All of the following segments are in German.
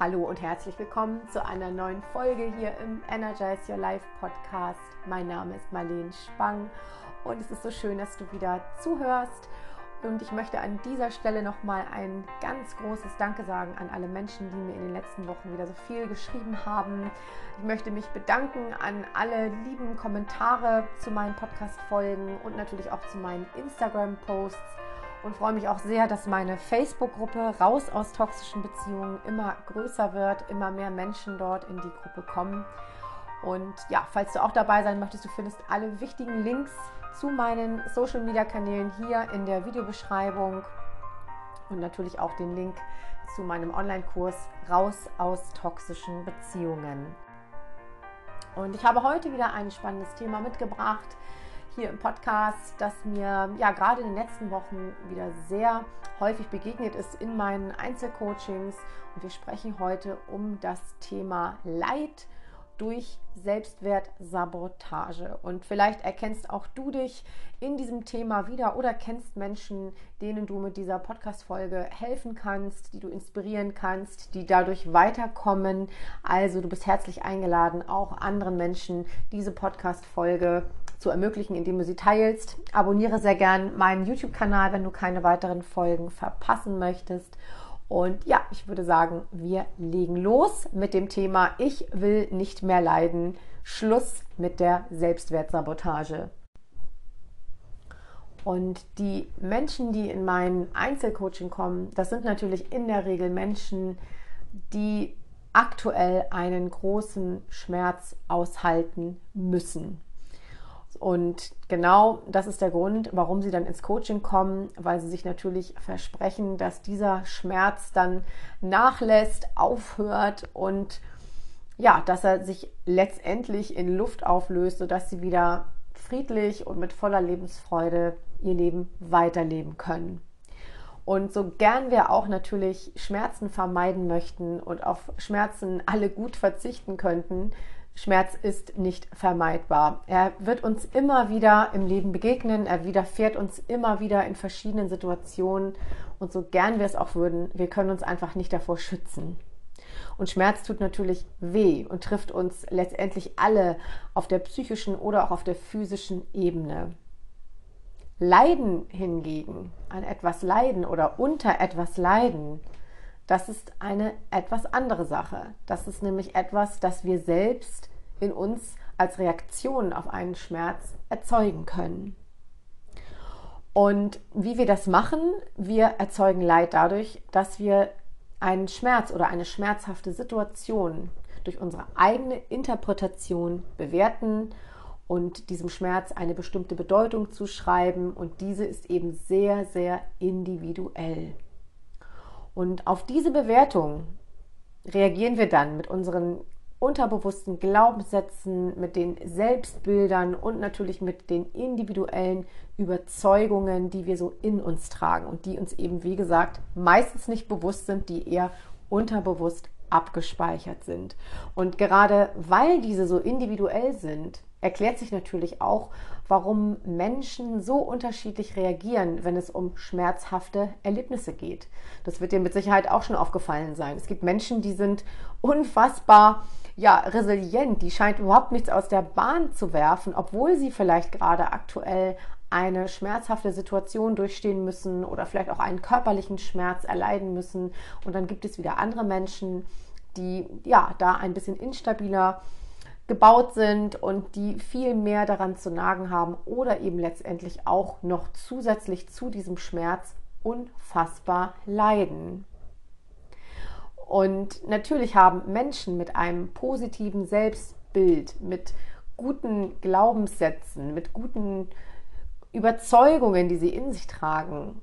Hallo und herzlich willkommen zu einer neuen Folge hier im Energize Your Life Podcast. Mein Name ist Marlene Spang und es ist so schön, dass du wieder zuhörst. Und ich möchte an dieser Stelle nochmal ein ganz großes Danke sagen an alle Menschen, die mir in den letzten Wochen wieder so viel geschrieben haben. Ich möchte mich bedanken an alle lieben Kommentare zu meinen Podcast-Folgen und natürlich auch zu meinen Instagram-Posts und freue mich auch sehr, dass meine Facebook-Gruppe Raus aus toxischen Beziehungen immer größer wird, immer mehr Menschen dort in die Gruppe kommen. Und ja, falls du auch dabei sein möchtest, du findest alle wichtigen Links zu meinen Social-Media-Kanälen hier in der Videobeschreibung und natürlich auch den Link zu meinem Online-Kurs Raus aus toxischen Beziehungen. Und ich habe heute wieder ein spannendes Thema mitgebracht hier im Podcast, das mir ja gerade in den letzten Wochen wieder sehr häufig begegnet ist in meinen Einzelcoachings. Und wir sprechen heute um das Thema Leid durch Selbstwertsabotage. Und vielleicht erkennst auch du dich in diesem Thema wieder oder kennst Menschen, denen du mit dieser Podcast-Folge helfen kannst, die du inspirieren kannst, die dadurch weiterkommen. Also du bist herzlich eingeladen, auch anderen Menschen diese Podcast-Folge zu ermöglichen, indem du sie teilst. Abonniere sehr gern meinen YouTube-Kanal, wenn du keine weiteren Folgen verpassen möchtest. Und ja, ich würde sagen, wir legen los mit dem Thema Ich will nicht mehr leiden. Schluss mit der Selbstwertsabotage. Und die Menschen, die in mein Einzelcoaching kommen, das sind natürlich in der Regel Menschen, die aktuell einen großen Schmerz aushalten müssen. Und genau das ist der Grund, warum sie dann ins Coaching kommen, weil sie sich natürlich versprechen, dass dieser Schmerz dann nachlässt, aufhört und ja, dass er sich letztendlich in Luft auflöst, sodass sie wieder friedlich und mit voller Lebensfreude ihr Leben weiterleben können. Und so gern wir auch natürlich Schmerzen vermeiden möchten und auf Schmerzen alle gut verzichten könnten, Schmerz ist nicht vermeidbar. Er wird uns immer wieder im Leben begegnen, er widerfährt uns immer wieder in verschiedenen Situationen und so gern wir es auch würden, wir können uns einfach nicht davor schützen. Und Schmerz tut natürlich weh und trifft uns letztendlich alle auf der psychischen oder auch auf der physischen Ebene. Leiden hingegen, an etwas leiden oder unter etwas leiden, das ist eine etwas andere Sache. Das ist nämlich etwas, das wir selbst in uns als Reaktion auf einen Schmerz erzeugen können. Und wie wir das machen, wir erzeugen Leid dadurch, dass wir einen Schmerz oder eine schmerzhafte Situation durch unsere eigene Interpretation bewerten und diesem Schmerz eine bestimmte Bedeutung zuschreiben und diese ist eben sehr, sehr individuell. Und auf diese Bewertung reagieren wir dann mit unseren unterbewussten Glaubenssätzen, mit den Selbstbildern und natürlich mit den individuellen Überzeugungen, die wir so in uns tragen und die uns eben, wie gesagt, meistens nicht bewusst sind, die eher unterbewusst abgespeichert sind. Und gerade weil diese so individuell sind, erklärt sich natürlich auch, warum Menschen so unterschiedlich reagieren, wenn es um schmerzhafte Erlebnisse geht. Das wird dir mit Sicherheit auch schon aufgefallen sein. Es gibt Menschen, die sind unfassbar ja, resilient, die scheint überhaupt nichts aus der Bahn zu werfen, obwohl sie vielleicht gerade aktuell eine schmerzhafte Situation durchstehen müssen oder vielleicht auch einen körperlichen Schmerz erleiden müssen. Und dann gibt es wieder andere Menschen, die ja da ein bisschen instabiler gebaut sind und die viel mehr daran zu nagen haben oder eben letztendlich auch noch zusätzlich zu diesem Schmerz unfassbar leiden. Und natürlich haben Menschen mit einem positiven Selbstbild, mit guten Glaubenssätzen, mit guten Überzeugungen, die sie in sich tragen,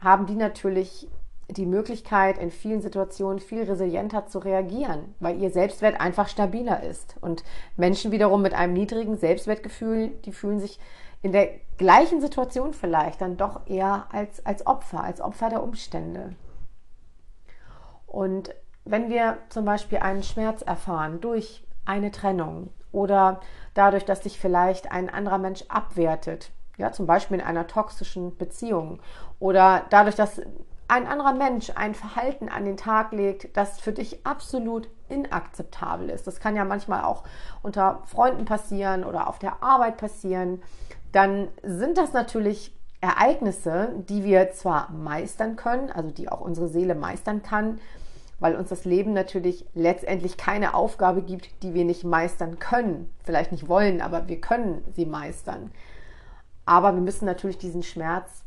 haben die natürlich die Möglichkeit, in vielen Situationen viel resilienter zu reagieren, weil ihr Selbstwert einfach stabiler ist. Und Menschen wiederum mit einem niedrigen Selbstwertgefühl, die fühlen sich in der gleichen Situation vielleicht dann doch eher als, als Opfer, als Opfer der Umstände. Und wenn wir zum Beispiel einen Schmerz erfahren durch eine Trennung oder dadurch, dass sich vielleicht ein anderer Mensch abwertet, ja, zum Beispiel in einer toxischen Beziehung oder dadurch, dass ein anderer Mensch ein Verhalten an den Tag legt, das für dich absolut inakzeptabel ist, das kann ja manchmal auch unter Freunden passieren oder auf der Arbeit passieren, dann sind das natürlich Ereignisse, die wir zwar meistern können, also die auch unsere Seele meistern kann, weil uns das Leben natürlich letztendlich keine Aufgabe gibt, die wir nicht meistern können. Vielleicht nicht wollen, aber wir können sie meistern. Aber wir müssen natürlich diesen Schmerz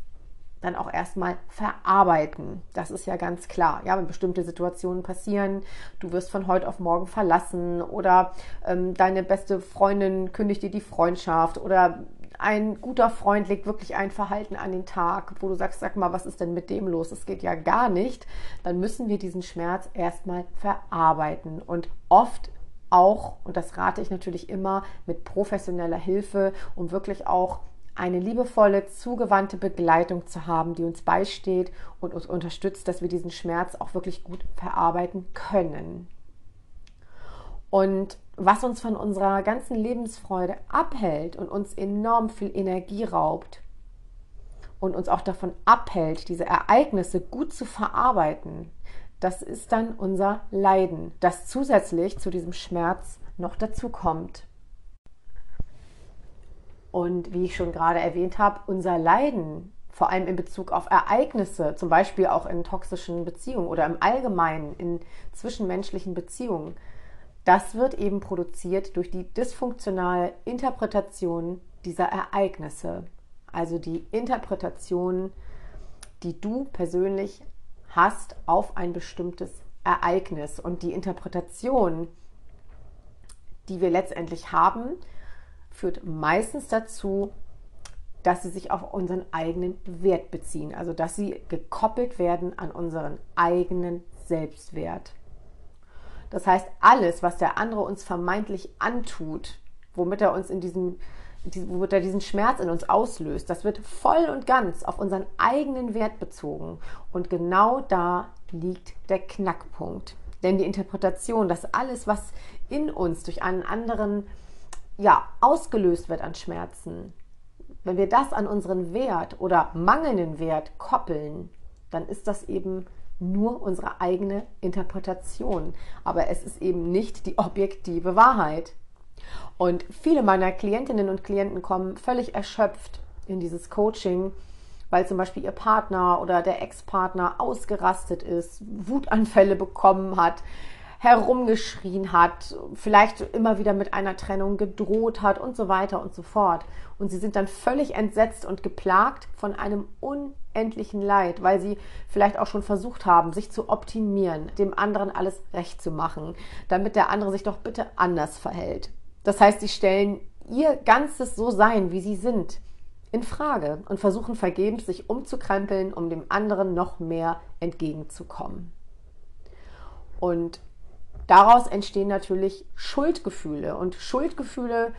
dann auch erstmal verarbeiten. Das ist ja ganz klar. Ja, wenn bestimmte Situationen passieren, du wirst von heute auf morgen verlassen oder ähm, deine beste Freundin kündigt dir die Freundschaft oder ein guter Freund legt wirklich ein Verhalten an den Tag, wo du sagst, sag mal, was ist denn mit dem los? Es geht ja gar nicht. Dann müssen wir diesen Schmerz erstmal verarbeiten und oft auch, und das rate ich natürlich immer, mit professioneller Hilfe, um wirklich auch eine liebevolle, zugewandte Begleitung zu haben, die uns beisteht und uns unterstützt, dass wir diesen Schmerz auch wirklich gut verarbeiten können. Und was uns von unserer ganzen Lebensfreude abhält und uns enorm viel Energie raubt und uns auch davon abhält, diese Ereignisse gut zu verarbeiten, das ist dann unser Leiden, das zusätzlich zu diesem Schmerz noch dazu kommt. Und wie ich schon gerade erwähnt habe, unser Leiden, vor allem in Bezug auf Ereignisse, zum Beispiel auch in toxischen Beziehungen oder im Allgemeinen in zwischenmenschlichen Beziehungen, das wird eben produziert durch die dysfunktionale Interpretation dieser Ereignisse. Also die Interpretation, die du persönlich hast auf ein bestimmtes Ereignis. Und die Interpretation, die wir letztendlich haben, führt meistens dazu, dass sie sich auf unseren eigenen Wert beziehen, also dass sie gekoppelt werden an unseren eigenen Selbstwert. Das heißt, alles, was der andere uns vermeintlich antut, womit er uns in diesem, womit er diesen Schmerz in uns auslöst, das wird voll und ganz auf unseren eigenen Wert bezogen. Und genau da liegt der Knackpunkt. Denn die Interpretation, dass alles, was in uns durch einen anderen ja, ausgelöst wird an Schmerzen, wenn wir das an unseren Wert oder mangelnden Wert koppeln, dann ist das eben nur unsere eigene Interpretation. Aber es ist eben nicht die objektive Wahrheit. Und viele meiner Klientinnen und Klienten kommen völlig erschöpft in dieses Coaching, weil zum Beispiel ihr Partner oder der Ex-Partner ausgerastet ist, Wutanfälle bekommen hat, herumgeschrien hat, vielleicht immer wieder mit einer Trennung gedroht hat und so weiter und so fort. Und sie sind dann völlig entsetzt und geplagt von einem unendlichen Leid, weil sie vielleicht auch schon versucht haben, sich zu optimieren, dem anderen alles recht zu machen, damit der andere sich doch bitte anders verhält. Das heißt, sie stellen ihr ganzes So-Sein, wie sie sind, in Frage und versuchen vergebens, sich umzukrempeln, um dem anderen noch mehr entgegenzukommen. Und daraus entstehen natürlich Schuldgefühle und Schuldgefühle,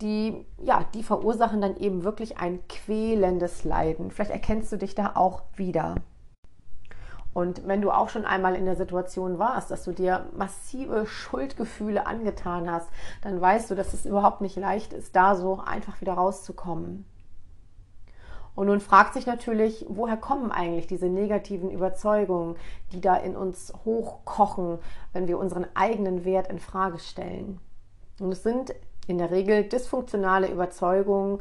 die ja, die verursachen dann eben wirklich ein quälendes Leiden. Vielleicht erkennst du dich da auch wieder. Und wenn du auch schon einmal in der Situation warst, dass du dir massive Schuldgefühle angetan hast, dann weißt du, dass es überhaupt nicht leicht ist, da so einfach wieder rauszukommen. Und nun fragt sich natürlich, woher kommen eigentlich diese negativen Überzeugungen, die da in uns hochkochen, wenn wir unseren eigenen Wert in Frage stellen? Und es sind in der Regel dysfunktionale Überzeugungen,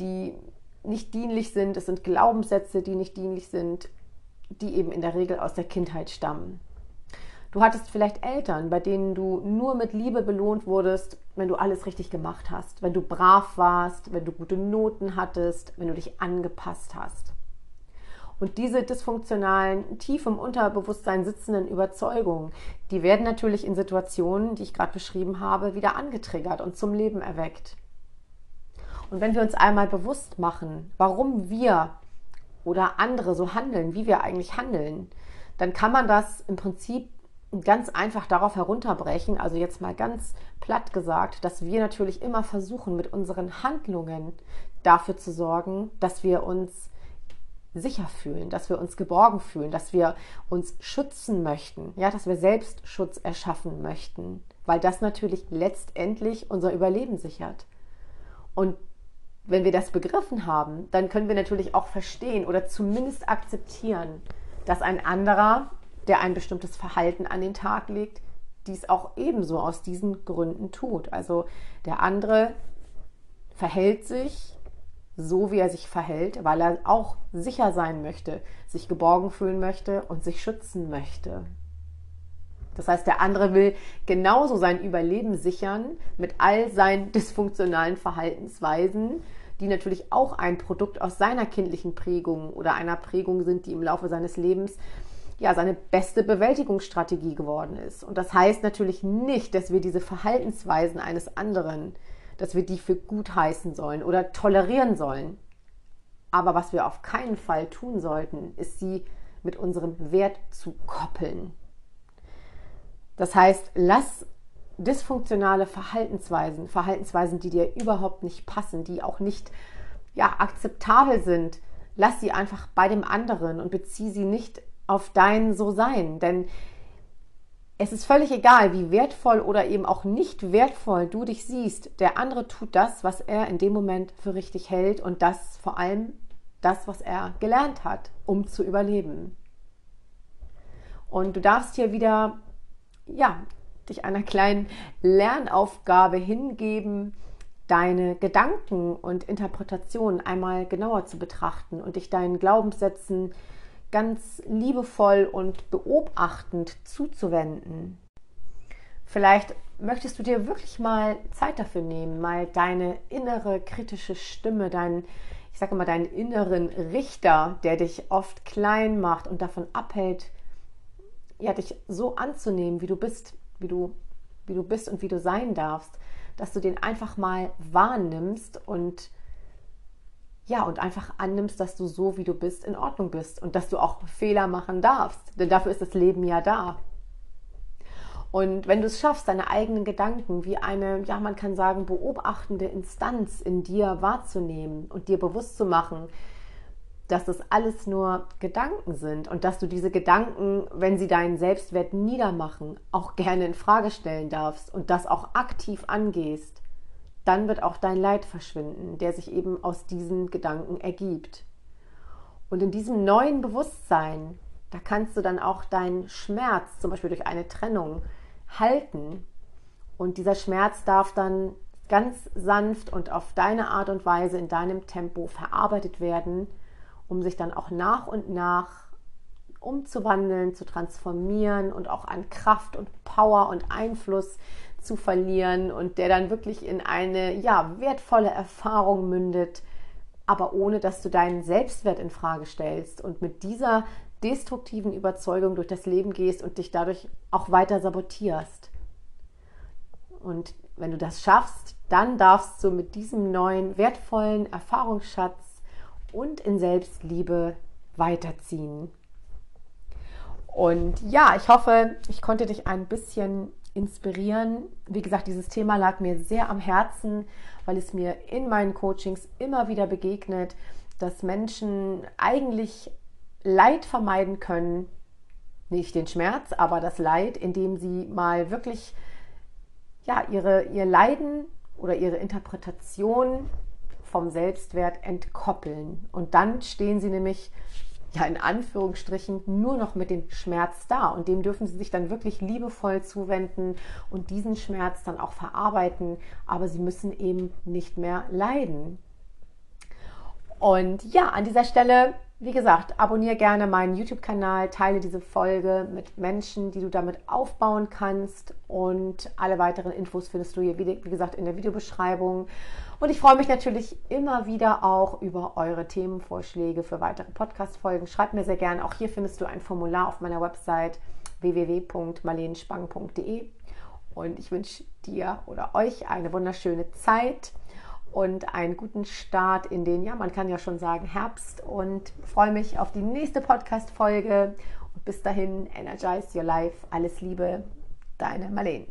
die nicht dienlich sind. Es sind Glaubenssätze, die nicht dienlich sind, die eben in der Regel aus der Kindheit stammen. Du hattest vielleicht Eltern, bei denen du nur mit Liebe belohnt wurdest, wenn du alles richtig gemacht hast, wenn du brav warst, wenn du gute Noten hattest, wenn du dich angepasst hast. Und diese dysfunktionalen, tief im Unterbewusstsein sitzenden Überzeugungen, die werden natürlich in Situationen, die ich gerade beschrieben habe, wieder angetriggert und zum Leben erweckt. Und wenn wir uns einmal bewusst machen, warum wir oder andere so handeln, wie wir eigentlich handeln, dann kann man das im Prinzip ganz einfach darauf herunterbrechen, also jetzt mal ganz platt gesagt, dass wir natürlich immer versuchen, mit unseren Handlungen dafür zu sorgen, dass wir uns sicher fühlen, dass wir uns geborgen fühlen, dass wir uns schützen möchten, ja, dass wir selbst Schutz erschaffen möchten, weil das natürlich letztendlich unser Überleben sichert. Und wenn wir das begriffen haben, dann können wir natürlich auch verstehen oder zumindest akzeptieren, dass ein anderer, der ein bestimmtes Verhalten an den Tag legt, dies auch ebenso aus diesen Gründen tut. Also der andere verhält sich so, wie er sich verhält, weil er auch sicher sein möchte, sich geborgen fühlen möchte und sich schützen möchte. Das heißt, der andere will genauso sein Überleben sichern mit all seinen dysfunktionalen Verhaltensweisen, die natürlich auch ein Produkt aus seiner kindlichen Prägung oder einer Prägung sind, die im Laufe seines Lebens ja seine beste Bewältigungsstrategie geworden ist. Und das heißt natürlich nicht, dass wir diese Verhaltensweisen eines anderen, dass wir die für gut heißen sollen oder tolerieren sollen. Aber was wir auf keinen Fall tun sollten, ist sie mit unserem Wert zu koppeln. Das heißt, lass dysfunktionale Verhaltensweisen, Verhaltensweisen, die dir überhaupt nicht passen, die auch nicht ja, akzeptabel sind, lass sie einfach bei dem anderen und bezieh sie nicht auf dein So-Sein. Denn es ist völlig egal, wie wertvoll oder eben auch nicht wertvoll du dich siehst. Der andere tut das, was er in dem Moment für richtig hält und das vor allem das, was er gelernt hat, um zu überleben. Und du darfst hier wieder ja, dich einer kleinen Lernaufgabe hingeben, deine Gedanken und Interpretationen einmal genauer zu betrachten und dich deinen Glaubenssätzen ganz liebevoll und beobachtend zuzuwenden. Vielleicht möchtest du dir wirklich mal Zeit dafür nehmen, mal deine innere kritische Stimme, deinen, ich sage mal, deinen inneren Richter, der dich oft klein macht und davon abhält, ja, dich so anzunehmen, wie du bist, wie du, wie du bist und wie du sein darfst, dass du den einfach mal wahrnimmst und ja, und einfach annimmst, dass du so, wie du bist, in Ordnung bist und dass du auch Fehler machen darfst. Denn dafür ist das Leben ja da. Und wenn du es schaffst, deine eigenen Gedanken wie eine, ja, man kann sagen, beobachtende Instanz in dir wahrzunehmen und dir bewusst zu machen, dass das alles nur Gedanken sind und dass du diese Gedanken, wenn sie deinen Selbstwert niedermachen, auch gerne in Frage stellen darfst und das auch aktiv angehst, dann wird auch dein Leid verschwinden, der sich eben aus diesen Gedanken ergibt. Und in diesem neuen Bewusstsein, da kannst du dann auch deinen Schmerz, zum Beispiel durch eine Trennung, halten. Und dieser Schmerz darf dann ganz sanft und auf deine Art und Weise in deinem Tempo verarbeitet werden um sich dann auch nach und nach umzuwandeln, zu transformieren und auch an Kraft und Power und Einfluss zu verlieren und der dann wirklich in eine ja wertvolle Erfahrung mündet, aber ohne dass du deinen Selbstwert in Frage stellst und mit dieser destruktiven Überzeugung durch das Leben gehst und dich dadurch auch weiter sabotierst. Und wenn du das schaffst, dann darfst du mit diesem neuen wertvollen Erfahrungsschatz und in Selbstliebe weiterziehen. Und ja, ich hoffe, ich konnte dich ein bisschen inspirieren. Wie gesagt, dieses Thema lag mir sehr am Herzen, weil es mir in meinen Coachings immer wieder begegnet, dass Menschen eigentlich Leid vermeiden können, nicht den Schmerz, aber das Leid, indem sie mal wirklich ja, ihre, ihr Leiden oder ihre Interpretation vom Selbstwert entkoppeln. Und dann stehen sie nämlich, ja, in Anführungsstrichen, nur noch mit dem Schmerz da. Und dem dürfen sie sich dann wirklich liebevoll zuwenden und diesen Schmerz dann auch verarbeiten. Aber sie müssen eben nicht mehr leiden. Und ja, an dieser Stelle, wie gesagt, abonniere gerne meinen YouTube-Kanal, teile diese Folge mit Menschen, die du damit aufbauen kannst. Und alle weiteren Infos findest du hier, wie gesagt, in der Videobeschreibung. Und ich freue mich natürlich immer wieder auch über eure Themenvorschläge für weitere Podcast-Folgen. Schreibt mir sehr gerne. Auch hier findest du ein Formular auf meiner Website www.marlenspang.de. Und ich wünsche dir oder euch eine wunderschöne Zeit und einen guten Start in den, ja, man kann ja schon sagen, Herbst und freue mich auf die nächste Podcast-Folge. Und bis dahin, energize your life. Alles Liebe, deine Marlene.